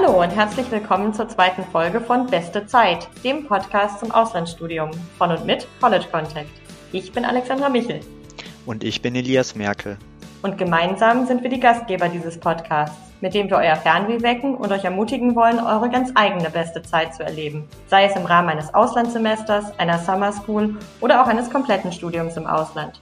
Hallo und herzlich willkommen zur zweiten Folge von Beste Zeit, dem Podcast zum Auslandsstudium von und mit College Contact. Ich bin Alexandra Michel. Und ich bin Elias Merkel. Und gemeinsam sind wir die Gastgeber dieses Podcasts, mit dem wir euer Fernweh wecken und euch ermutigen wollen, eure ganz eigene beste Zeit zu erleben. Sei es im Rahmen eines Auslandssemesters, einer Summer School oder auch eines kompletten Studiums im Ausland.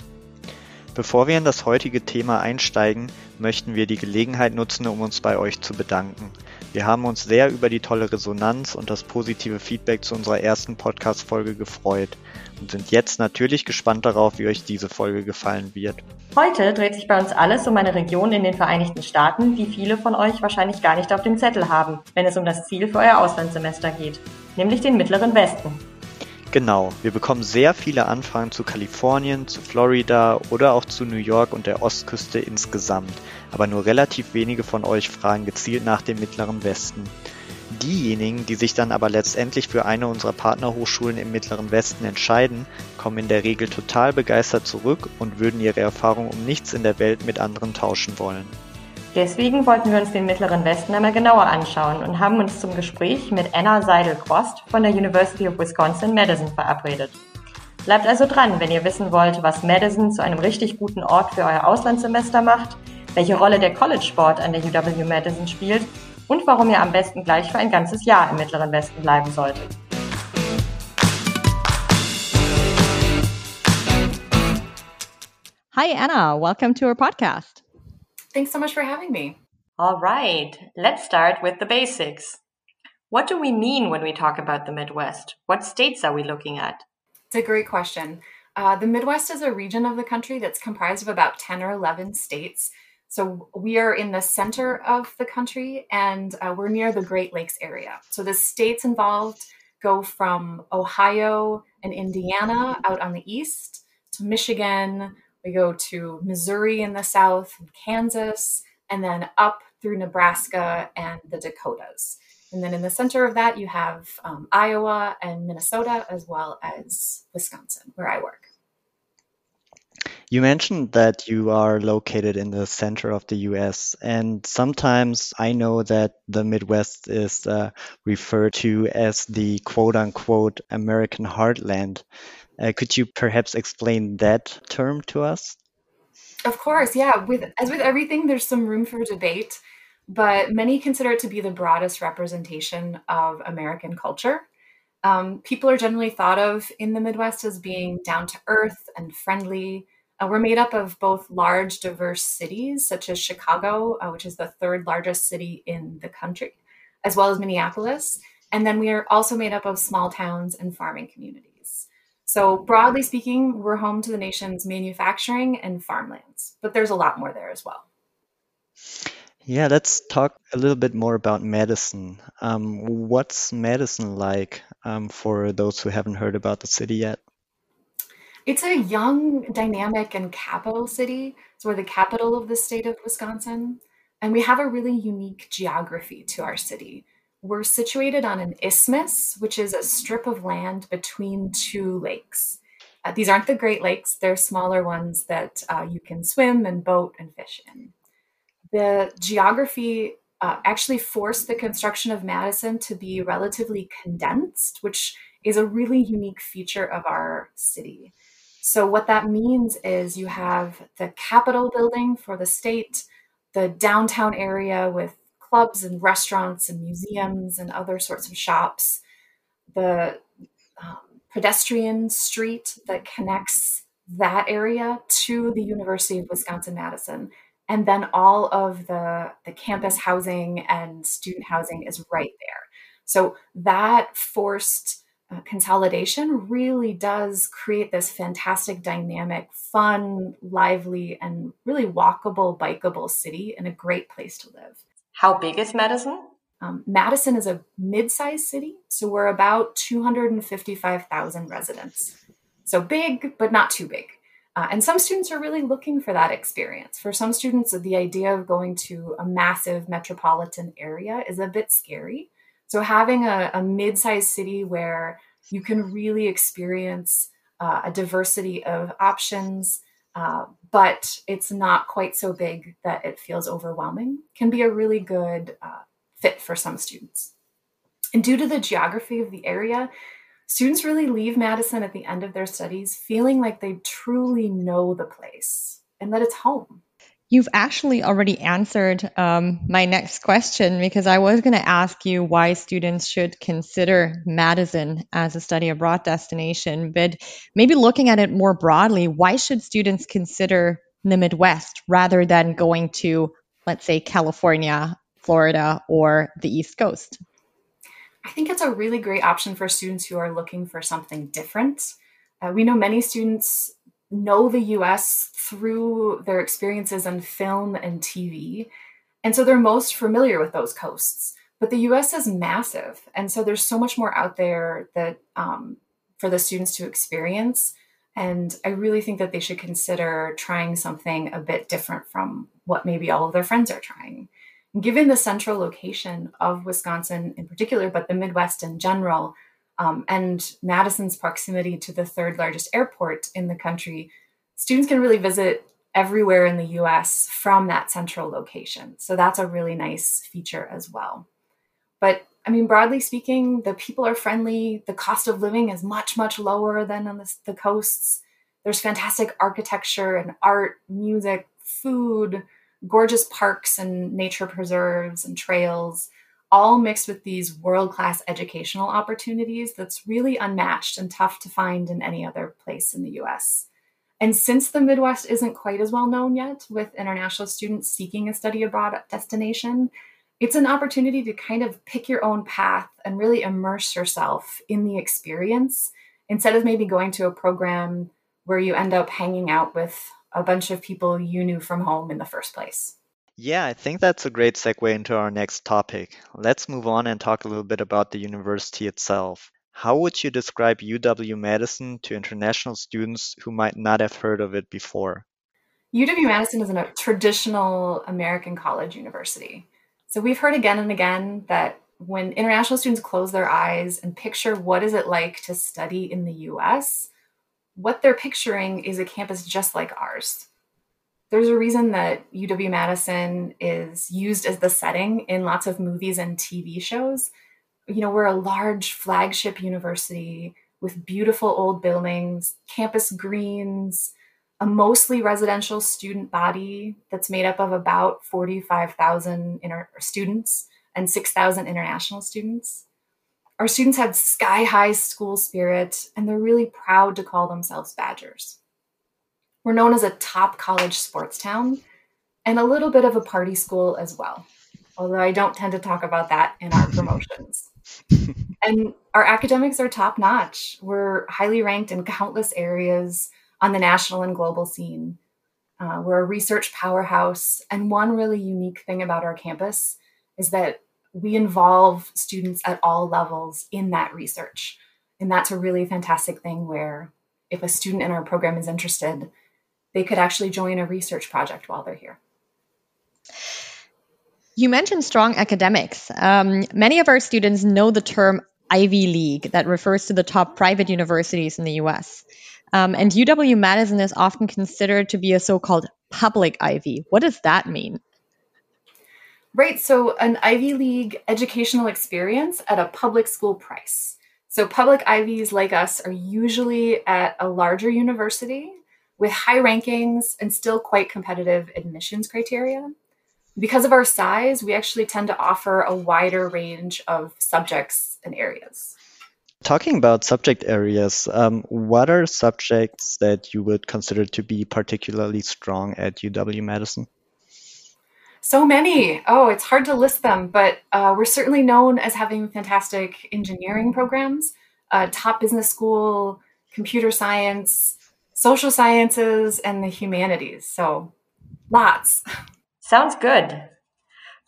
Bevor wir in das heutige Thema einsteigen, möchten wir die Gelegenheit nutzen, um uns bei euch zu bedanken. Wir haben uns sehr über die tolle Resonanz und das positive Feedback zu unserer ersten Podcast-Folge gefreut und sind jetzt natürlich gespannt darauf, wie euch diese Folge gefallen wird. Heute dreht sich bei uns alles um eine Region in den Vereinigten Staaten, die viele von euch wahrscheinlich gar nicht auf dem Zettel haben, wenn es um das Ziel für euer Auslandssemester geht, nämlich den Mittleren Westen. Genau, wir bekommen sehr viele Anfragen zu Kalifornien, zu Florida oder auch zu New York und der Ostküste insgesamt, aber nur relativ wenige von euch fragen gezielt nach dem Mittleren Westen. Diejenigen, die sich dann aber letztendlich für eine unserer Partnerhochschulen im Mittleren Westen entscheiden, kommen in der Regel total begeistert zurück und würden ihre Erfahrung um nichts in der Welt mit anderen tauschen wollen. Deswegen wollten wir uns den Mittleren Westen einmal genauer anschauen und haben uns zum Gespräch mit Anna Seidel-Krost von der University of Wisconsin-Madison verabredet. Bleibt also dran, wenn ihr wissen wollt, was Madison zu einem richtig guten Ort für euer Auslandssemester macht, welche Rolle der College-Sport an der UW-Madison spielt und warum ihr am besten gleich für ein ganzes Jahr im Mittleren Westen bleiben solltet. Hi Anna, welcome to our podcast. Thanks so much for having me. All right, let's start with the basics. What do we mean when we talk about the Midwest? What states are we looking at? It's a great question. Uh, the Midwest is a region of the country that's comprised of about 10 or 11 states. So we are in the center of the country and uh, we're near the Great Lakes area. So the states involved go from Ohio and Indiana out on the east to Michigan, we go to Missouri in the south, Kansas, and then up through Nebraska and the Dakotas. And then in the center of that, you have um, Iowa and Minnesota, as well as Wisconsin, where I work. You mentioned that you are located in the center of the US, and sometimes I know that the Midwest is uh, referred to as the quote unquote American heartland. Uh, could you perhaps explain that term to us? Of course, yeah. With as with everything, there's some room for debate, but many consider it to be the broadest representation of American culture. Um, people are generally thought of in the Midwest as being down to earth and friendly. Uh, we're made up of both large, diverse cities, such as Chicago, uh, which is the third largest city in the country, as well as Minneapolis. And then we are also made up of small towns and farming communities. So, broadly speaking, we're home to the nation's manufacturing and farmlands, but there's a lot more there as well. Yeah, let's talk a little bit more about Madison. Um, what's Madison like um, for those who haven't heard about the city yet? It's a young, dynamic, and capital city. So, we're the capital of the state of Wisconsin. And we have a really unique geography to our city. We're situated on an isthmus, which is a strip of land between two lakes. Uh, these aren't the Great Lakes, they're smaller ones that uh, you can swim and boat and fish in. The geography uh, actually forced the construction of Madison to be relatively condensed, which is a really unique feature of our city. So, what that means is you have the Capitol building for the state, the downtown area with clubs and restaurants and museums and other sorts of shops. The um, pedestrian street that connects that area to the University of Wisconsin Madison. And then all of the, the campus housing and student housing is right there. So that forced uh, consolidation really does create this fantastic, dynamic, fun, lively, and really walkable, bikeable city and a great place to live. How big is Madison? Um, Madison is a mid sized city, so we're about 255,000 residents. So big, but not too big. Uh, and some students are really looking for that experience. For some students, the idea of going to a massive metropolitan area is a bit scary. So having a, a mid sized city where you can really experience uh, a diversity of options, uh, but it's not quite so big that it feels overwhelming can be a really good uh, fit for some students. And due to the geography of the area, students really leave Madison at the end of their studies feeling like they truly know the place and that it's home. You've actually already answered um, my next question because I was going to ask you why students should consider Madison as a study abroad destination. But maybe looking at it more broadly, why should students consider the Midwest rather than going to, let's say, California, Florida, or the East Coast? I think it's a really great option for students who are looking for something different. Uh, we know many students know the US through their experiences in film and TV. And so they're most familiar with those coasts. But the US is massive. And so there's so much more out there that um, for the students to experience. And I really think that they should consider trying something a bit different from what maybe all of their friends are trying. Given the central location of Wisconsin in particular, but the Midwest in general, um, and Madison's proximity to the third largest airport in the country, students can really visit everywhere in the US from that central location. So that's a really nice feature as well. But I mean, broadly speaking, the people are friendly. The cost of living is much, much lower than on the, the coasts. There's fantastic architecture and art, music, food, gorgeous parks and nature preserves and trails all mixed with these world class educational opportunities that's really unmatched and tough to find in any other place in the US. And since the Midwest isn't quite as well known yet with international students seeking a study abroad destination, it's an opportunity to kind of pick your own path and really immerse yourself in the experience instead of maybe going to a program where you end up hanging out with a bunch of people you knew from home in the first place. Yeah, I think that's a great segue into our next topic. Let's move on and talk a little bit about the university itself. How would you describe UW Madison to international students who might not have heard of it before? UW Madison is a traditional American college university. So we've heard again and again that when international students close their eyes and picture what is it like to study in the US, what they're picturing is a campus just like ours there's a reason that UW Madison is used as the setting in lots of movies and TV shows. You know, we're a large flagship university with beautiful old buildings, campus greens, a mostly residential student body that's made up of about 45,000 inter- students and 6,000 international students. Our students have sky high school spirit, and they're really proud to call themselves Badgers. We're known as a top college sports town and a little bit of a party school as well, although I don't tend to talk about that in our promotions. and our academics are top notch. We're highly ranked in countless areas on the national and global scene. Uh, we're a research powerhouse. And one really unique thing about our campus is that we involve students at all levels in that research. And that's a really fantastic thing where if a student in our program is interested, they could actually join a research project while they're here. You mentioned strong academics. Um, many of our students know the term Ivy League that refers to the top private universities in the US. Um, and UW Madison is often considered to be a so called public Ivy. What does that mean? Right. So, an Ivy League educational experience at a public school price. So, public Ivies like us are usually at a larger university with high rankings and still quite competitive admissions criteria. Because of our size, we actually tend to offer a wider range of subjects and areas. Talking about subject areas, um, what are subjects that you would consider to be particularly strong at UW Madison? So many. Oh, it's hard to list them, but uh, we're certainly known as having fantastic engineering programs, uh, top business school, computer science, social sciences, and the humanities. So lots. Sounds good.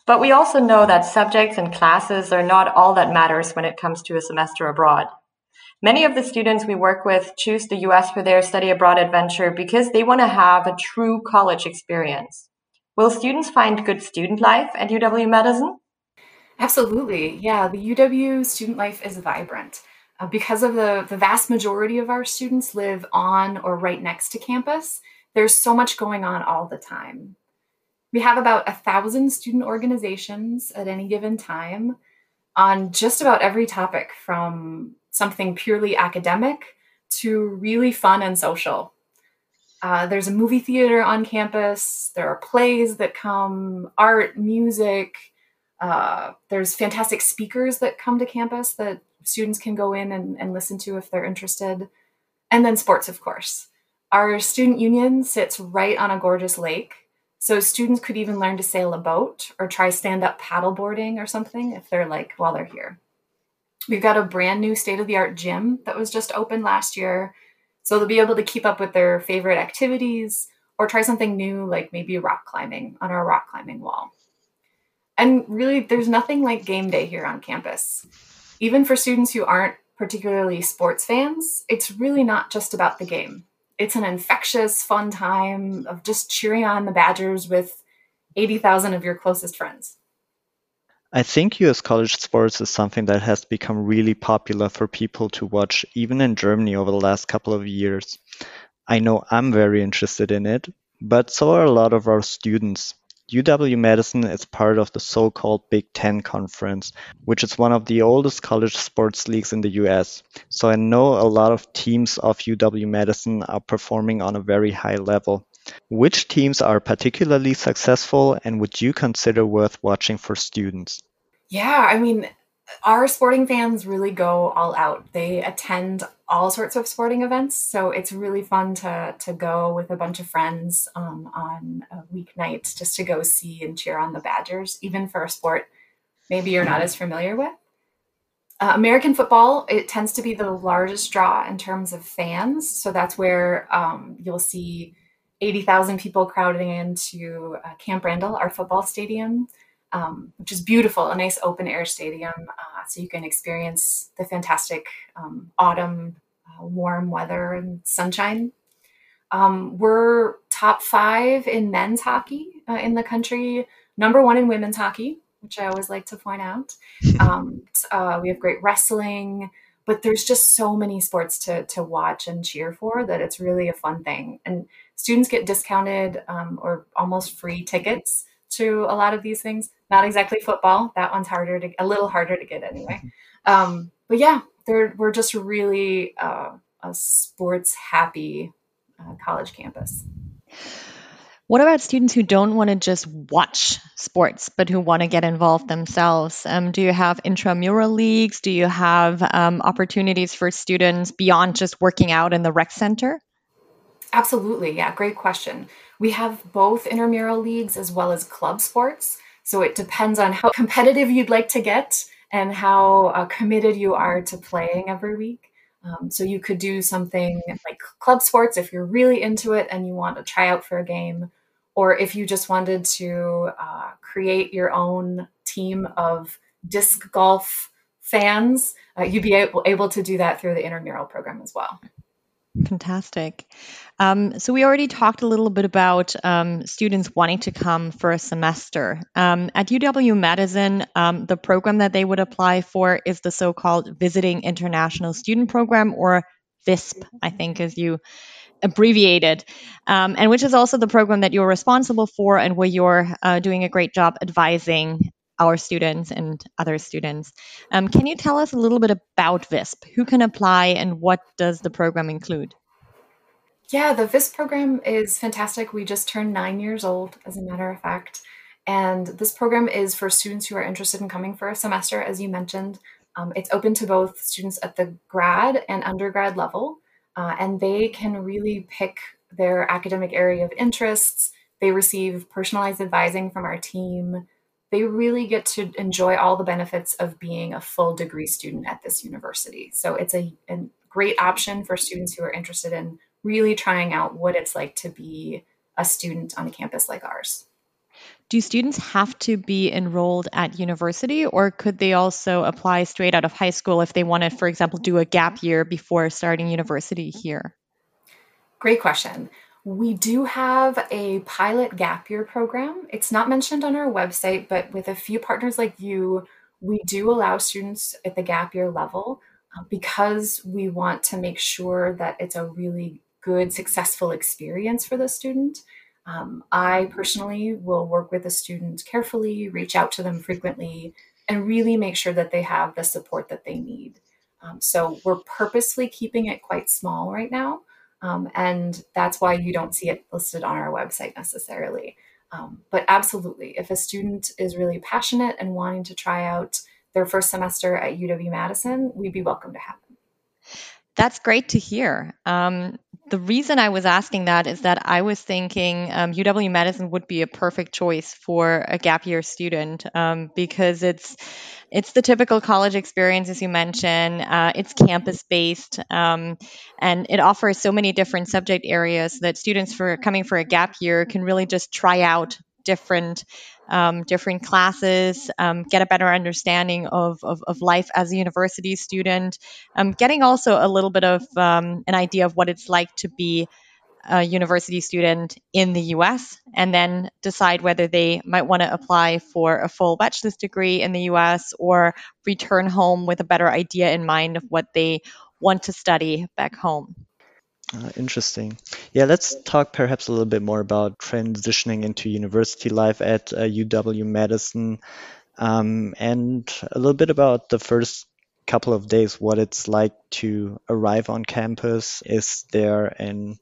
But we also know that subjects and classes are not all that matters when it comes to a semester abroad. Many of the students we work with choose the US for their study abroad adventure because they want to have a true college experience. Will students find good student life at UW Madison? Absolutely. Yeah, the UW student life is vibrant. Uh, because of the, the vast majority of our students live on or right next to campus, there's so much going on all the time. We have about a thousand student organizations at any given time on just about every topic from something purely academic to really fun and social. Uh, there's a movie theater on campus. There are plays that come, art, music. Uh, there's fantastic speakers that come to campus that students can go in and, and listen to if they're interested. And then sports, of course. Our student union sits right on a gorgeous lake. So students could even learn to sail a boat or try stand up paddleboarding or something if they're like while they're here. We've got a brand new state of the art gym that was just opened last year. So they'll be able to keep up with their favorite activities or try something new, like maybe rock climbing on our rock climbing wall. And really, there's nothing like game day here on campus. Even for students who aren't particularly sports fans, it's really not just about the game. It's an infectious, fun time of just cheering on the Badgers with 80,000 of your closest friends. I think US college sports is something that has become really popular for people to watch, even in Germany over the last couple of years. I know I'm very interested in it, but so are a lot of our students. UW Madison is part of the so-called Big Ten Conference, which is one of the oldest college sports leagues in the US. So I know a lot of teams of UW Madison are performing on a very high level. Which teams are particularly successful and would you consider worth watching for students? Yeah, I mean, our sporting fans really go all out. They attend all sorts of sporting events, so it's really fun to to go with a bunch of friends um, on a weeknight just to go see and cheer on the Badgers, even for a sport maybe you're not as familiar with. Uh, American football it tends to be the largest draw in terms of fans, so that's where um, you'll see 80,000 people crowding into uh, Camp Randall, our football stadium, um, which is beautiful, a nice open air stadium. Uh, so you can experience the fantastic um, autumn, uh, warm weather and sunshine. Um, we're top five in men's hockey uh, in the country, number one in women's hockey, which I always like to point out. Um, uh, we have great wrestling but there's just so many sports to to watch and cheer for that it's really a fun thing and students get discounted um, or almost free tickets to a lot of these things not exactly football that one's harder to a little harder to get anyway um, but yeah we're just really uh, a sports happy uh, college campus what about students who don't want to just watch sports, but who want to get involved themselves? Um, do you have intramural leagues? Do you have um, opportunities for students beyond just working out in the rec center? Absolutely. Yeah, great question. We have both intramural leagues as well as club sports. So it depends on how competitive you'd like to get and how uh, committed you are to playing every week. Um, so you could do something like club sports if you're really into it and you want to try out for a game, or if you just wanted to uh, create your own team of disc golf fans, uh, you'd be able, able to do that through the intramural program as well. Fantastic. Um, so we already talked a little bit about um, students wanting to come for a semester. Um, at UW Madison, um, the program that they would apply for is the so-called Visiting International Student Program, or VISP, I think, as you abbreviated, um, and which is also the program that you're responsible for and where you're uh, doing a great job advising our students and other students. Um, can you tell us a little bit about VISP? Who can apply and what does the program include? Yeah, the VISP program is fantastic. We just turned nine years old, as a matter of fact. And this program is for students who are interested in coming for a semester, as you mentioned. Um, it's open to both students at the grad and undergrad level uh, and they can really pick their academic area of interests. They receive personalized advising from our team. They really get to enjoy all the benefits of being a full degree student at this university. So it's a, a great option for students who are interested in really trying out what it's like to be a student on a campus like ours. Do students have to be enrolled at university, or could they also apply straight out of high school if they want to, for example, do a gap year before starting university here? Great question. We do have a pilot gap year program. It's not mentioned on our website, but with a few partners like you, we do allow students at the gap year level uh, because we want to make sure that it's a really good, successful experience for the student. Um, I personally will work with a student carefully, reach out to them frequently, and really make sure that they have the support that they need. Um, so we're purposely keeping it quite small right now. Um, and that's why you don't see it listed on our website necessarily. Um, but absolutely, if a student is really passionate and wanting to try out their first semester at UW Madison, we'd be welcome to have them. That's great to hear. Um, the reason I was asking that is that I was thinking um, UW Madison would be a perfect choice for a gap year student um, because it's it's the typical college experience, as you mentioned. Uh, it's campus based, um, and it offers so many different subject areas that students for coming for a gap year can really just try out different um, different classes, um, get a better understanding of, of, of, life as a university student, um, getting also a little bit of um, an idea of what it's like to be a university student in the US, and then decide whether they might want to apply for a full bachelor's degree in the US or return home with a better idea in mind of what they want to study back home. Uh, interesting. Yeah, let's talk perhaps a little bit more about transitioning into university life at uh, UW Madison um, and a little bit about the first couple of days, what it's like to arrive on campus. Is there an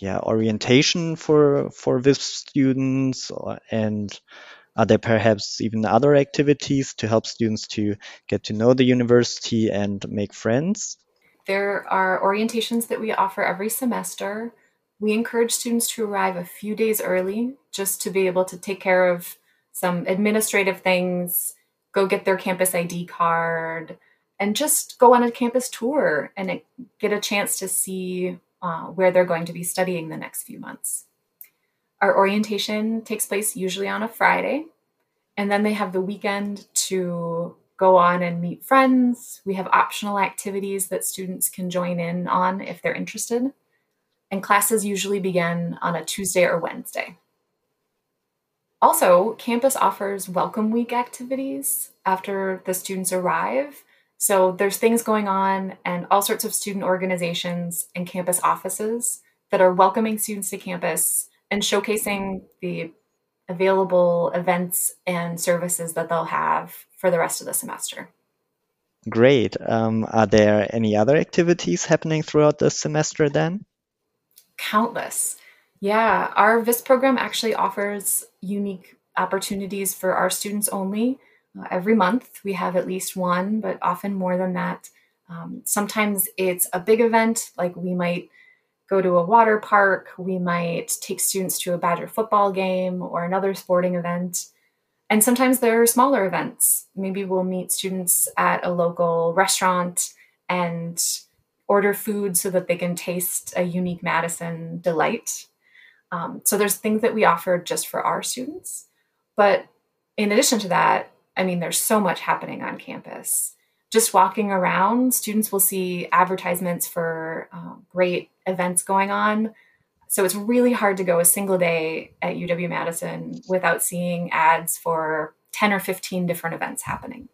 yeah orientation for for VISP students or, and are there perhaps even other activities to help students to get to know the university and make friends? There are orientations that we offer every semester. We encourage students to arrive a few days early just to be able to take care of some administrative things, go get their campus ID card, and just go on a campus tour and get a chance to see uh, where they're going to be studying the next few months. Our orientation takes place usually on a Friday, and then they have the weekend to go on and meet friends. We have optional activities that students can join in on if they're interested. And classes usually begin on a Tuesday or Wednesday. Also, campus offers welcome week activities after the students arrive. So there's things going on and all sorts of student organizations and campus offices that are welcoming students to campus and showcasing the available events and services that they'll have for the rest of the semester. Great. Um, are there any other activities happening throughout the semester then? Countless. Yeah, our VISP program actually offers unique opportunities for our students only. Uh, every month we have at least one, but often more than that. Um, sometimes it's a big event, like we might go to a water park, we might take students to a Badger football game or another sporting event. And sometimes there are smaller events. Maybe we'll meet students at a local restaurant and order food so that they can taste a unique Madison delight. Um, so there's things that we offer just for our students. But in addition to that, I mean, there's so much happening on campus. Just walking around, students will see advertisements for uh, great events going on so it's really hard to go a single day at UW Madison without seeing ads for 10 or 15 different events happening.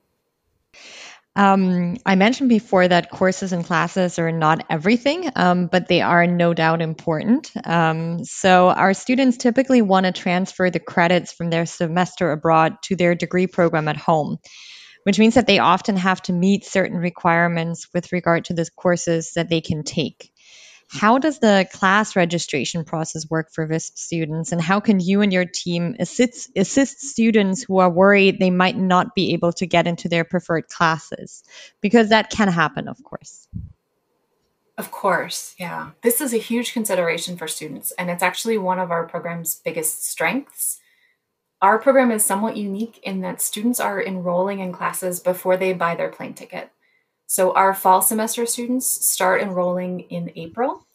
Um, I mentioned before that courses and classes are not everything, um, but they are no doubt important. Um, so, our students typically want to transfer the credits from their semester abroad to their degree program at home, which means that they often have to meet certain requirements with regard to the courses that they can take. How does the class registration process work for VISP students, and how can you and your team assist, assist students who are worried they might not be able to get into their preferred classes? Because that can happen, of course. Of course, yeah. This is a huge consideration for students, and it's actually one of our program's biggest strengths. Our program is somewhat unique in that students are enrolling in classes before they buy their plane ticket. So our fall semester students start enrolling in April,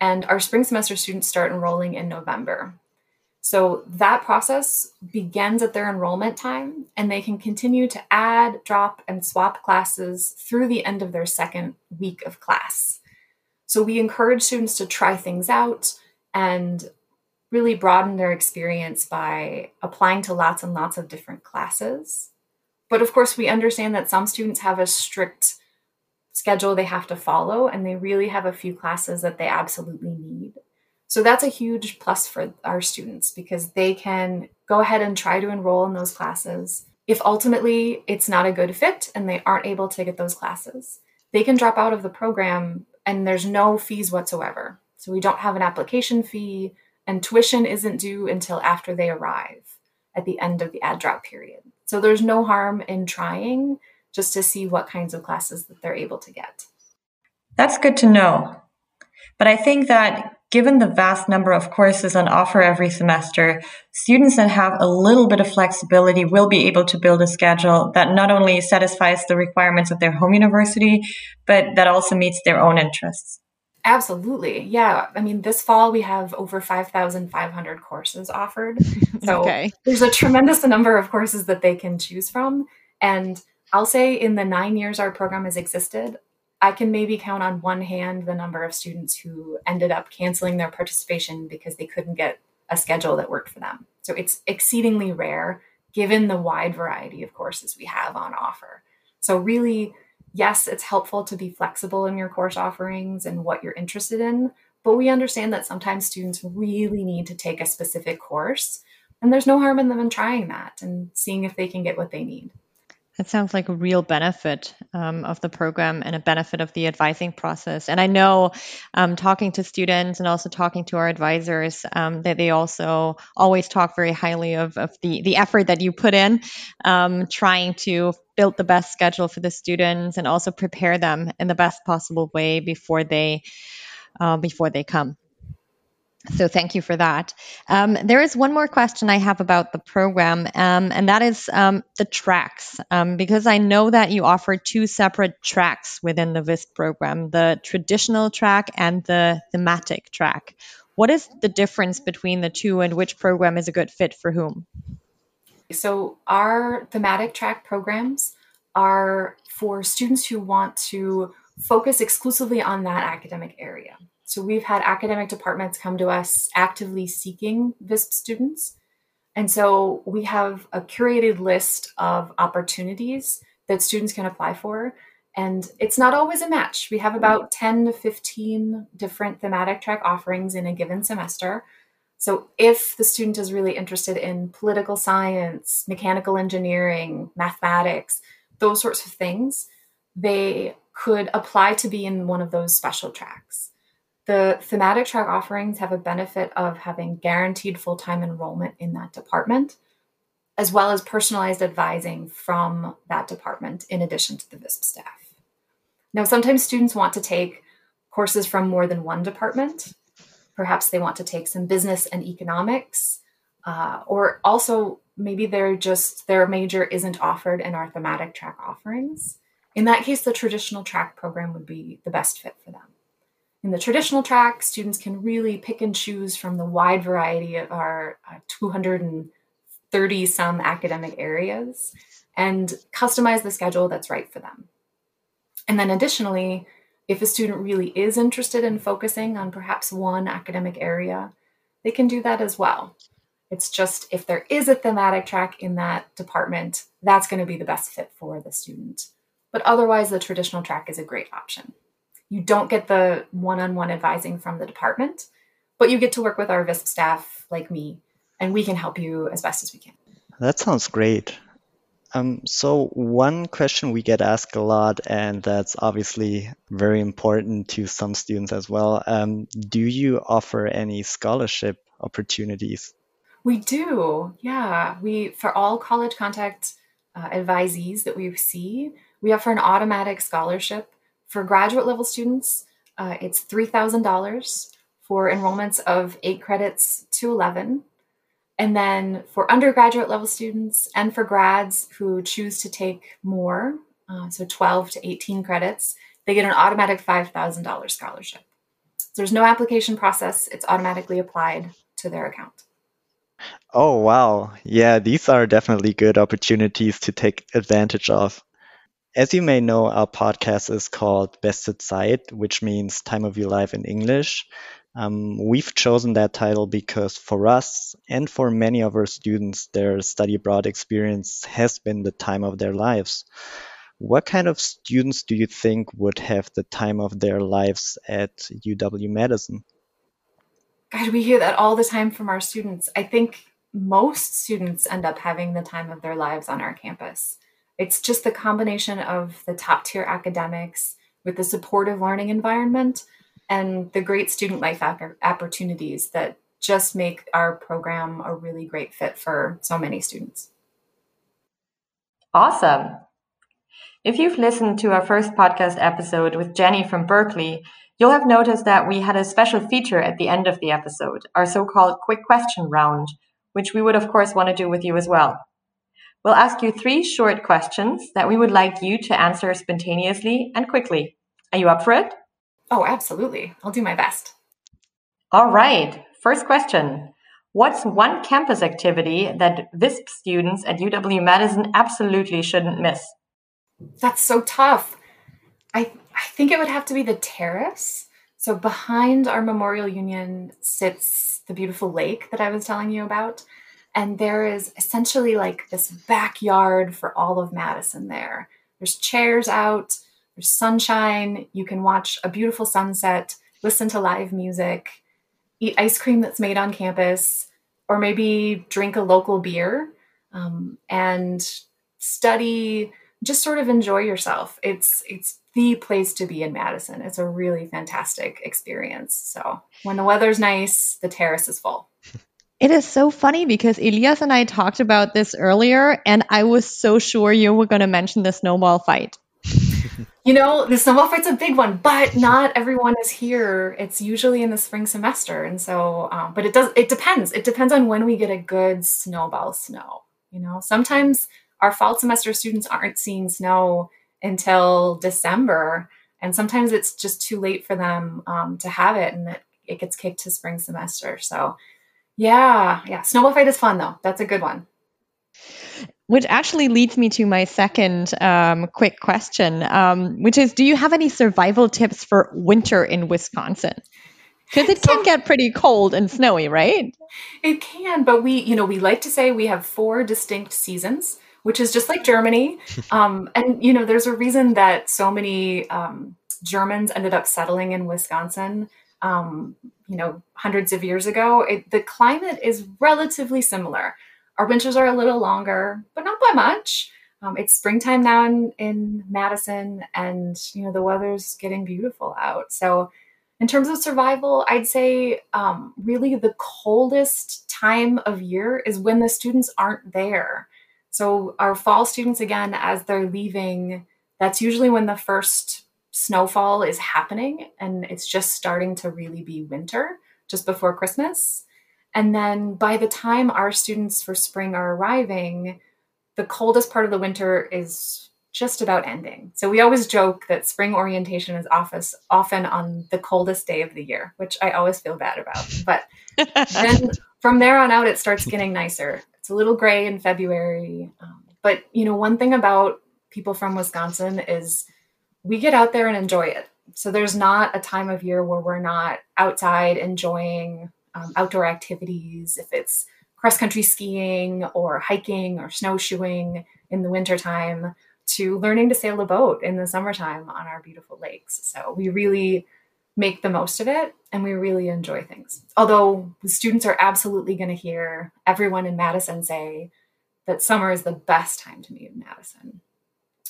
and our spring semester students start enrolling in November. So that process begins at their enrollment time, and they can continue to add, drop, and swap classes through the end of their second week of class. So we encourage students to try things out and really broaden their experience by applying to lots and lots of different classes. But of course, we understand that some students have a strict schedule they have to follow, and they really have a few classes that they absolutely need. So that's a huge plus for our students because they can go ahead and try to enroll in those classes. If ultimately it's not a good fit and they aren't able to get those classes, they can drop out of the program and there's no fees whatsoever. So we don't have an application fee and tuition isn't due until after they arrive at the end of the add drop period. So there's no harm in trying just to see what kinds of classes that they're able to get. That's good to know. But I think that given the vast number of courses on offer every semester, students that have a little bit of flexibility will be able to build a schedule that not only satisfies the requirements of their home university, but that also meets their own interests. Absolutely. Yeah. I mean, this fall we have over 5,500 courses offered. So okay. there's a tremendous number of courses that they can choose from. And I'll say in the nine years our program has existed, I can maybe count on one hand the number of students who ended up canceling their participation because they couldn't get a schedule that worked for them. So it's exceedingly rare given the wide variety of courses we have on offer. So, really, yes, it's helpful to be flexible in your course offerings and what you're interested in, but we understand that sometimes students really need to take a specific course, and there's no harm in them in trying that and seeing if they can get what they need. That sounds like a real benefit um, of the program and a benefit of the advising process. And I know um, talking to students and also talking to our advisors um, that they also always talk very highly of, of the, the effort that you put in um, trying to build the best schedule for the students and also prepare them in the best possible way before they uh, before they come. So thank you for that. Um, there is one more question I have about the program, um, and that is um, the tracks, um, because I know that you offer two separate tracks within the VISP program, the traditional track and the thematic track. What is the difference between the two and which program is a good fit for whom? So our thematic track programs are for students who want to focus exclusively on that academic area. So we've had academic departments come to us actively seeking VISP students. And so we have a curated list of opportunities that students can apply for. And it's not always a match. We have about 10 to 15 different thematic track offerings in a given semester. So if the student is really interested in political science, mechanical engineering, mathematics, those sorts of things, they could apply to be in one of those special tracks. The thematic track offerings have a benefit of having guaranteed full time enrollment in that department, as well as personalized advising from that department in addition to the VISP staff. Now, sometimes students want to take courses from more than one department. Perhaps they want to take some business and economics, uh, or also maybe they're just their major isn't offered in our thematic track offerings. In that case, the traditional track program would be the best fit for them. In the traditional track, students can really pick and choose from the wide variety of our uh, 230 some academic areas and customize the schedule that's right for them. And then additionally, if a student really is interested in focusing on perhaps one academic area, they can do that as well. It's just if there is a thematic track in that department, that's going to be the best fit for the student. But otherwise, the traditional track is a great option. You don't get the one on one advising from the department, but you get to work with our VISP staff like me, and we can help you as best as we can. That sounds great. Um, so, one question we get asked a lot, and that's obviously very important to some students as well. Um, do you offer any scholarship opportunities? We do, yeah. We for all college contact uh, advisees that we see, we offer an automatic scholarship for graduate level students, uh, it's $3,000 for enrollments of eight credits to 11. And then for undergraduate level students and for grads who choose to take more, uh, so 12 to 18 credits, they get an automatic $5,000 scholarship. So there's no application process, it's automatically applied to their account. Oh, wow. Yeah, these are definitely good opportunities to take advantage of. As you may know, our podcast is called Beste Zeit, which means time of your life in English. Um, we've chosen that title because for us and for many of our students, their study abroad experience has been the time of their lives. What kind of students do you think would have the time of their lives at UW Madison? God, we hear that all the time from our students. I think most students end up having the time of their lives on our campus. It's just the combination of the top tier academics with the supportive learning environment and the great student life opportunities that just make our program a really great fit for so many students. Awesome. If you've listened to our first podcast episode with Jenny from Berkeley, you'll have noticed that we had a special feature at the end of the episode, our so called quick question round, which we would, of course, want to do with you as well. We'll ask you three short questions that we would like you to answer spontaneously and quickly. Are you up for it? Oh, absolutely. I'll do my best. All right. First question What's one campus activity that VISP students at UW Madison absolutely shouldn't miss? That's so tough. I, I think it would have to be the terrace. So, behind our Memorial Union sits the beautiful lake that I was telling you about. And there is essentially like this backyard for all of Madison there. There's chairs out, there's sunshine. You can watch a beautiful sunset, listen to live music eat ice cream that's made on campus, or maybe drink a local beer um, and study. Just sort of enjoy yourself. It's it's the place to be in Madison. It's a really fantastic experience. So when the weather's nice, the terrace is full. It is so funny because Elias and I talked about this earlier, and I was so sure you were going to mention the snowball fight. You know, the snowball fight's a big one, but not everyone is here. It's usually in the spring semester, and so, um, but it does. It depends. It depends on when we get a good snowball snow. You know, sometimes our fall semester students aren't seeing snow until December, and sometimes it's just too late for them um, to have it, and it, it gets kicked to spring semester. So, yeah, yeah, snowball fight is fun though. That's a good one. Which actually leads me to my second um, quick question, um, which is Do you have any survival tips for winter in Wisconsin? Because it can get pretty cold and snowy, right? It can, but we, you know, we like to say we have four distinct seasons, which is just like Germany. Um, and, you know, there's a reason that so many um, Germans ended up settling in Wisconsin. You know, hundreds of years ago, it, the climate is relatively similar. Our winters are a little longer, but not by much. Um, it's springtime now in, in Madison, and you know the weather's getting beautiful out. So, in terms of survival, I'd say um, really the coldest time of year is when the students aren't there. So, our fall students, again, as they're leaving, that's usually when the first snowfall is happening, and it's just starting to really be winter just before Christmas. And then by the time our students for spring are arriving, the coldest part of the winter is just about ending. So we always joke that spring orientation is office often on the coldest day of the year, which I always feel bad about. But then from there on out, it starts getting nicer. It's a little gray in February. Um, but you know, one thing about people from Wisconsin is we get out there and enjoy it. So there's not a time of year where we're not outside enjoying um, outdoor activities, if it's cross country skiing or hiking or snowshoeing in the wintertime, to learning to sail a boat in the summertime on our beautiful lakes. So we really make the most of it and we really enjoy things. Although the students are absolutely going to hear everyone in Madison say that summer is the best time to be in Madison.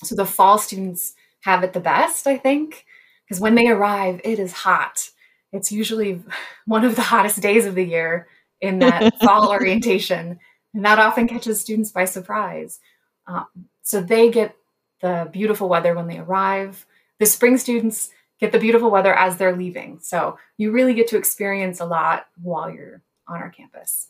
So the fall students have it the best, I think, because when they arrive, it is hot it's usually one of the hottest days of the year in that fall orientation. And that often catches students by surprise. Um, so they get the beautiful weather when they arrive. The spring students get the beautiful weather as they're leaving. So you really get to experience a lot while you're on our campus.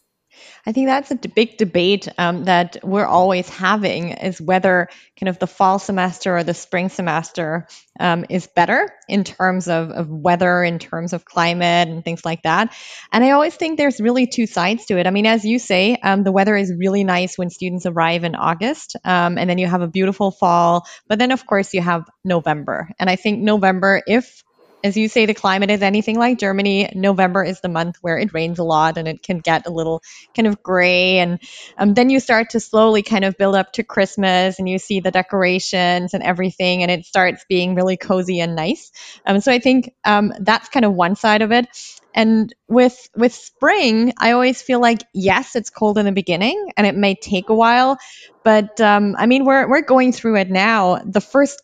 I think that's a big debate um, that we're always having is whether kind of the fall semester or the spring semester um, is better in terms of, of weather, in terms of climate, and things like that. And I always think there's really two sides to it. I mean, as you say, um, the weather is really nice when students arrive in August, um, and then you have a beautiful fall. But then, of course, you have November. And I think November, if as you say, the climate is anything like Germany, November is the month where it rains a lot and it can get a little kind of gray. And um, then you start to slowly kind of build up to Christmas and you see the decorations and everything, and it starts being really cozy and nice. Um, so I think um, that's kind of one side of it. And with with spring, I always feel like yes, it's cold in the beginning and it may take a while, but um, I mean we're we're going through it now. The first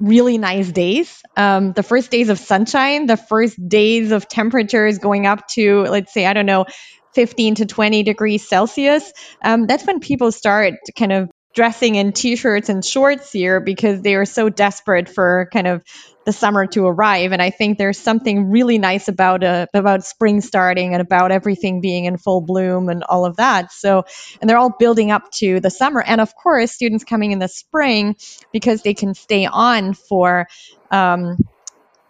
really nice days. Um, the first days of sunshine, the first days of temperatures going up to, let's say, I don't know, 15 to 20 degrees Celsius. Um, that's when people start kind of dressing in t-shirts and shorts here because they are so desperate for kind of the summer to arrive. And i think there's something really nice about uh, about spring starting and about everything being in full bloom and all of that. So and they're all building up to the summer. And of course students coming in the spring because they can stay on for um,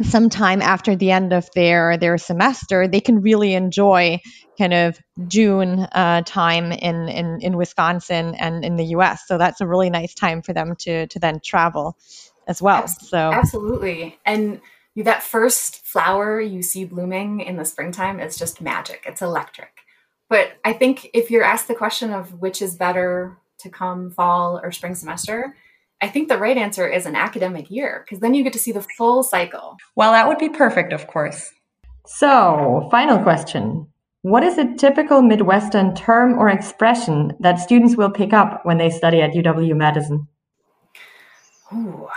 sometime after the end of their their semester, they can really enjoy kind of June uh, time in, in in Wisconsin and in the U.S. So that's a really nice time for them to to then travel as well. So absolutely, and that first flower you see blooming in the springtime is just magic. It's electric. But I think if you're asked the question of which is better to come fall or spring semester, I think the right answer is an academic year because then you get to see the full cycle. Well, that would be perfect, of course. So, final question. What is a typical Midwestern term or expression that students will pick up when they study at UW Madison? Ooh,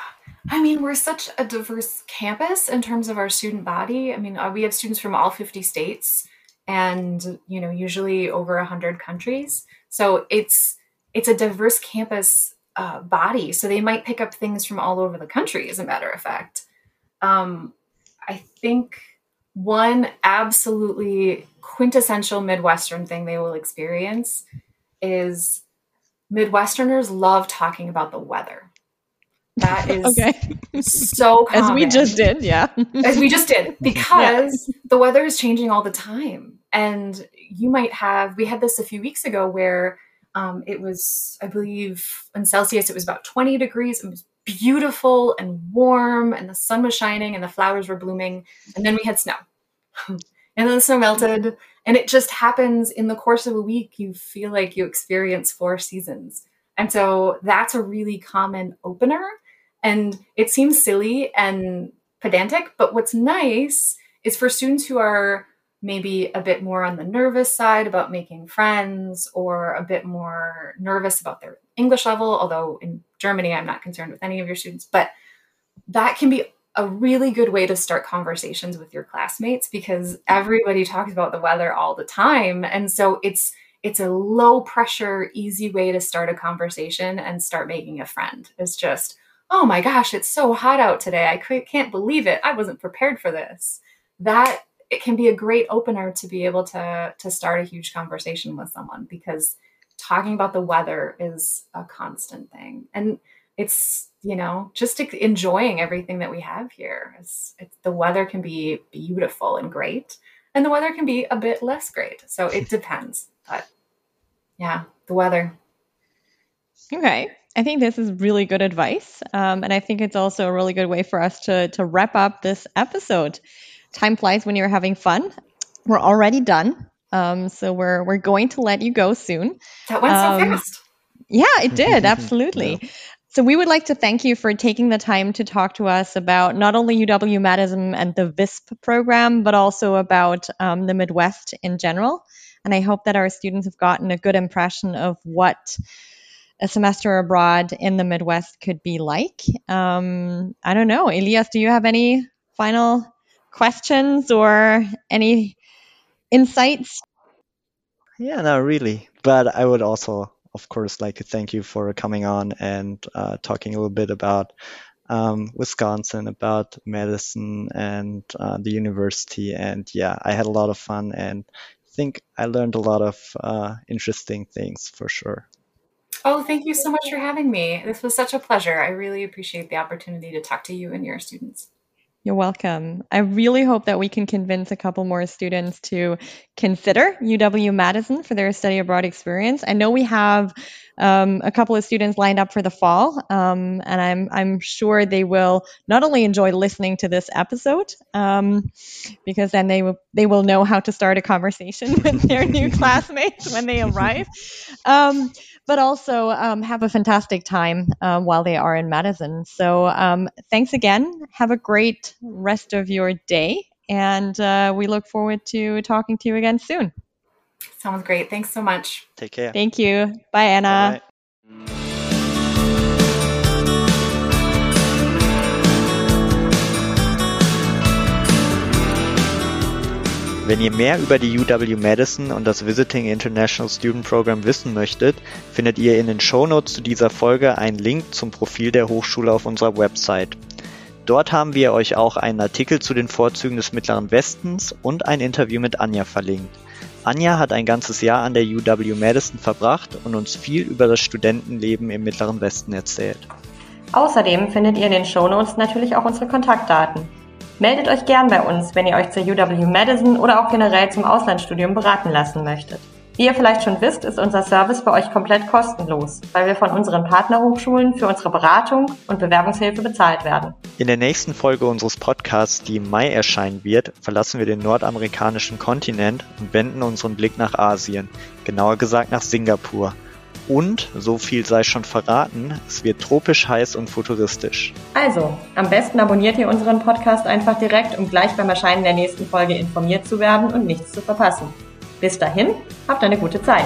I mean, we're such a diverse campus in terms of our student body. I mean, uh, we have students from all 50 states and, you know, usually over 100 countries. So it's it's a diverse campus uh, body. So they might pick up things from all over the country, as a matter of fact. Um, I think one absolutely quintessential Midwestern thing they will experience is Midwesterners love talking about the weather. That is okay. so common. As we just did, yeah. As we just did, because yeah. the weather is changing all the time. And you might have, we had this a few weeks ago where um, it was, I believe, in Celsius, it was about 20 degrees. It was beautiful and warm, and the sun was shining, and the flowers were blooming. And then we had snow. and then the snow melted. And it just happens in the course of a week, you feel like you experience four seasons. And so that's a really common opener. And it seems silly and pedantic, but what's nice is for students who are maybe a bit more on the nervous side about making friends or a bit more nervous about their English level, although in Germany, I'm not concerned with any of your students, but that can be a really good way to start conversations with your classmates because everybody talks about the weather all the time and so it's it's a low pressure easy way to start a conversation and start making a friend. It's just oh my gosh it's so hot out today. I can't believe it. I wasn't prepared for this. That it can be a great opener to be able to to start a huge conversation with someone because talking about the weather is a constant thing. And it's you know just enjoying everything that we have here. It's, it's, the weather can be beautiful and great and the weather can be a bit less great so it depends but yeah the weather okay I think this is really good advice. Um, and I think it's also a really good way for us to, to wrap up this episode time flies when you're having fun. We're already done. Um, so we're we're going to let you go soon. That went um, so fast. Yeah, it did. Absolutely. So we would like to thank you for taking the time to talk to us about not only UW Madison and the VISP program, but also about um, the Midwest in general. And I hope that our students have gotten a good impression of what a semester abroad in the Midwest could be like. Um, I don't know, Elias, do you have any final questions or any insights? Yeah, no, really. But I would also, of course, like thank you for coming on and uh, talking a little bit about um, Wisconsin, about Madison and uh, the university. And yeah, I had a lot of fun and think I learned a lot of uh, interesting things for sure. Oh, thank you so much for having me. This was such a pleasure. I really appreciate the opportunity to talk to you and your students. You're welcome. I really hope that we can convince a couple more students to consider UW Madison for their study abroad experience. I know we have um, a couple of students lined up for the fall, um, and I'm I'm sure they will not only enjoy listening to this episode, um, because then they will they will know how to start a conversation with their new classmates when they arrive, um, but also um, have a fantastic time uh, while they are in Madison. So um, thanks again. Have a great rest of your day, and uh, we look forward to talking to you again soon. Sounds great. Thanks so much. Take care. Thank you. Bye, Anna. Wenn ihr mehr über die UW Madison und das Visiting International Student Program wissen möchtet, findet ihr in den Shownotes zu dieser Folge einen Link zum Profil der Hochschule auf unserer Website. Dort haben wir euch auch einen Artikel zu den Vorzügen des Mittleren Westens und ein Interview mit Anja verlinkt. Anja hat ein ganzes Jahr an der UW Madison verbracht und uns viel über das Studentenleben im Mittleren Westen erzählt. Außerdem findet ihr in den Shownotes natürlich auch unsere Kontaktdaten. Meldet euch gern bei uns, wenn ihr euch zur UW Madison oder auch generell zum Auslandsstudium beraten lassen möchtet. Wie ihr vielleicht schon wisst, ist unser Service für euch komplett kostenlos, weil wir von unseren Partnerhochschulen für unsere Beratung und Bewerbungshilfe bezahlt werden. In der nächsten Folge unseres Podcasts, die im Mai erscheinen wird, verlassen wir den nordamerikanischen Kontinent und wenden unseren Blick nach Asien, genauer gesagt nach Singapur. Und, so viel sei schon verraten, es wird tropisch heiß und futuristisch. Also, am besten abonniert ihr unseren Podcast einfach direkt, um gleich beim Erscheinen der nächsten Folge informiert zu werden und nichts zu verpassen. Bis dahin, habt eine gute Zeit.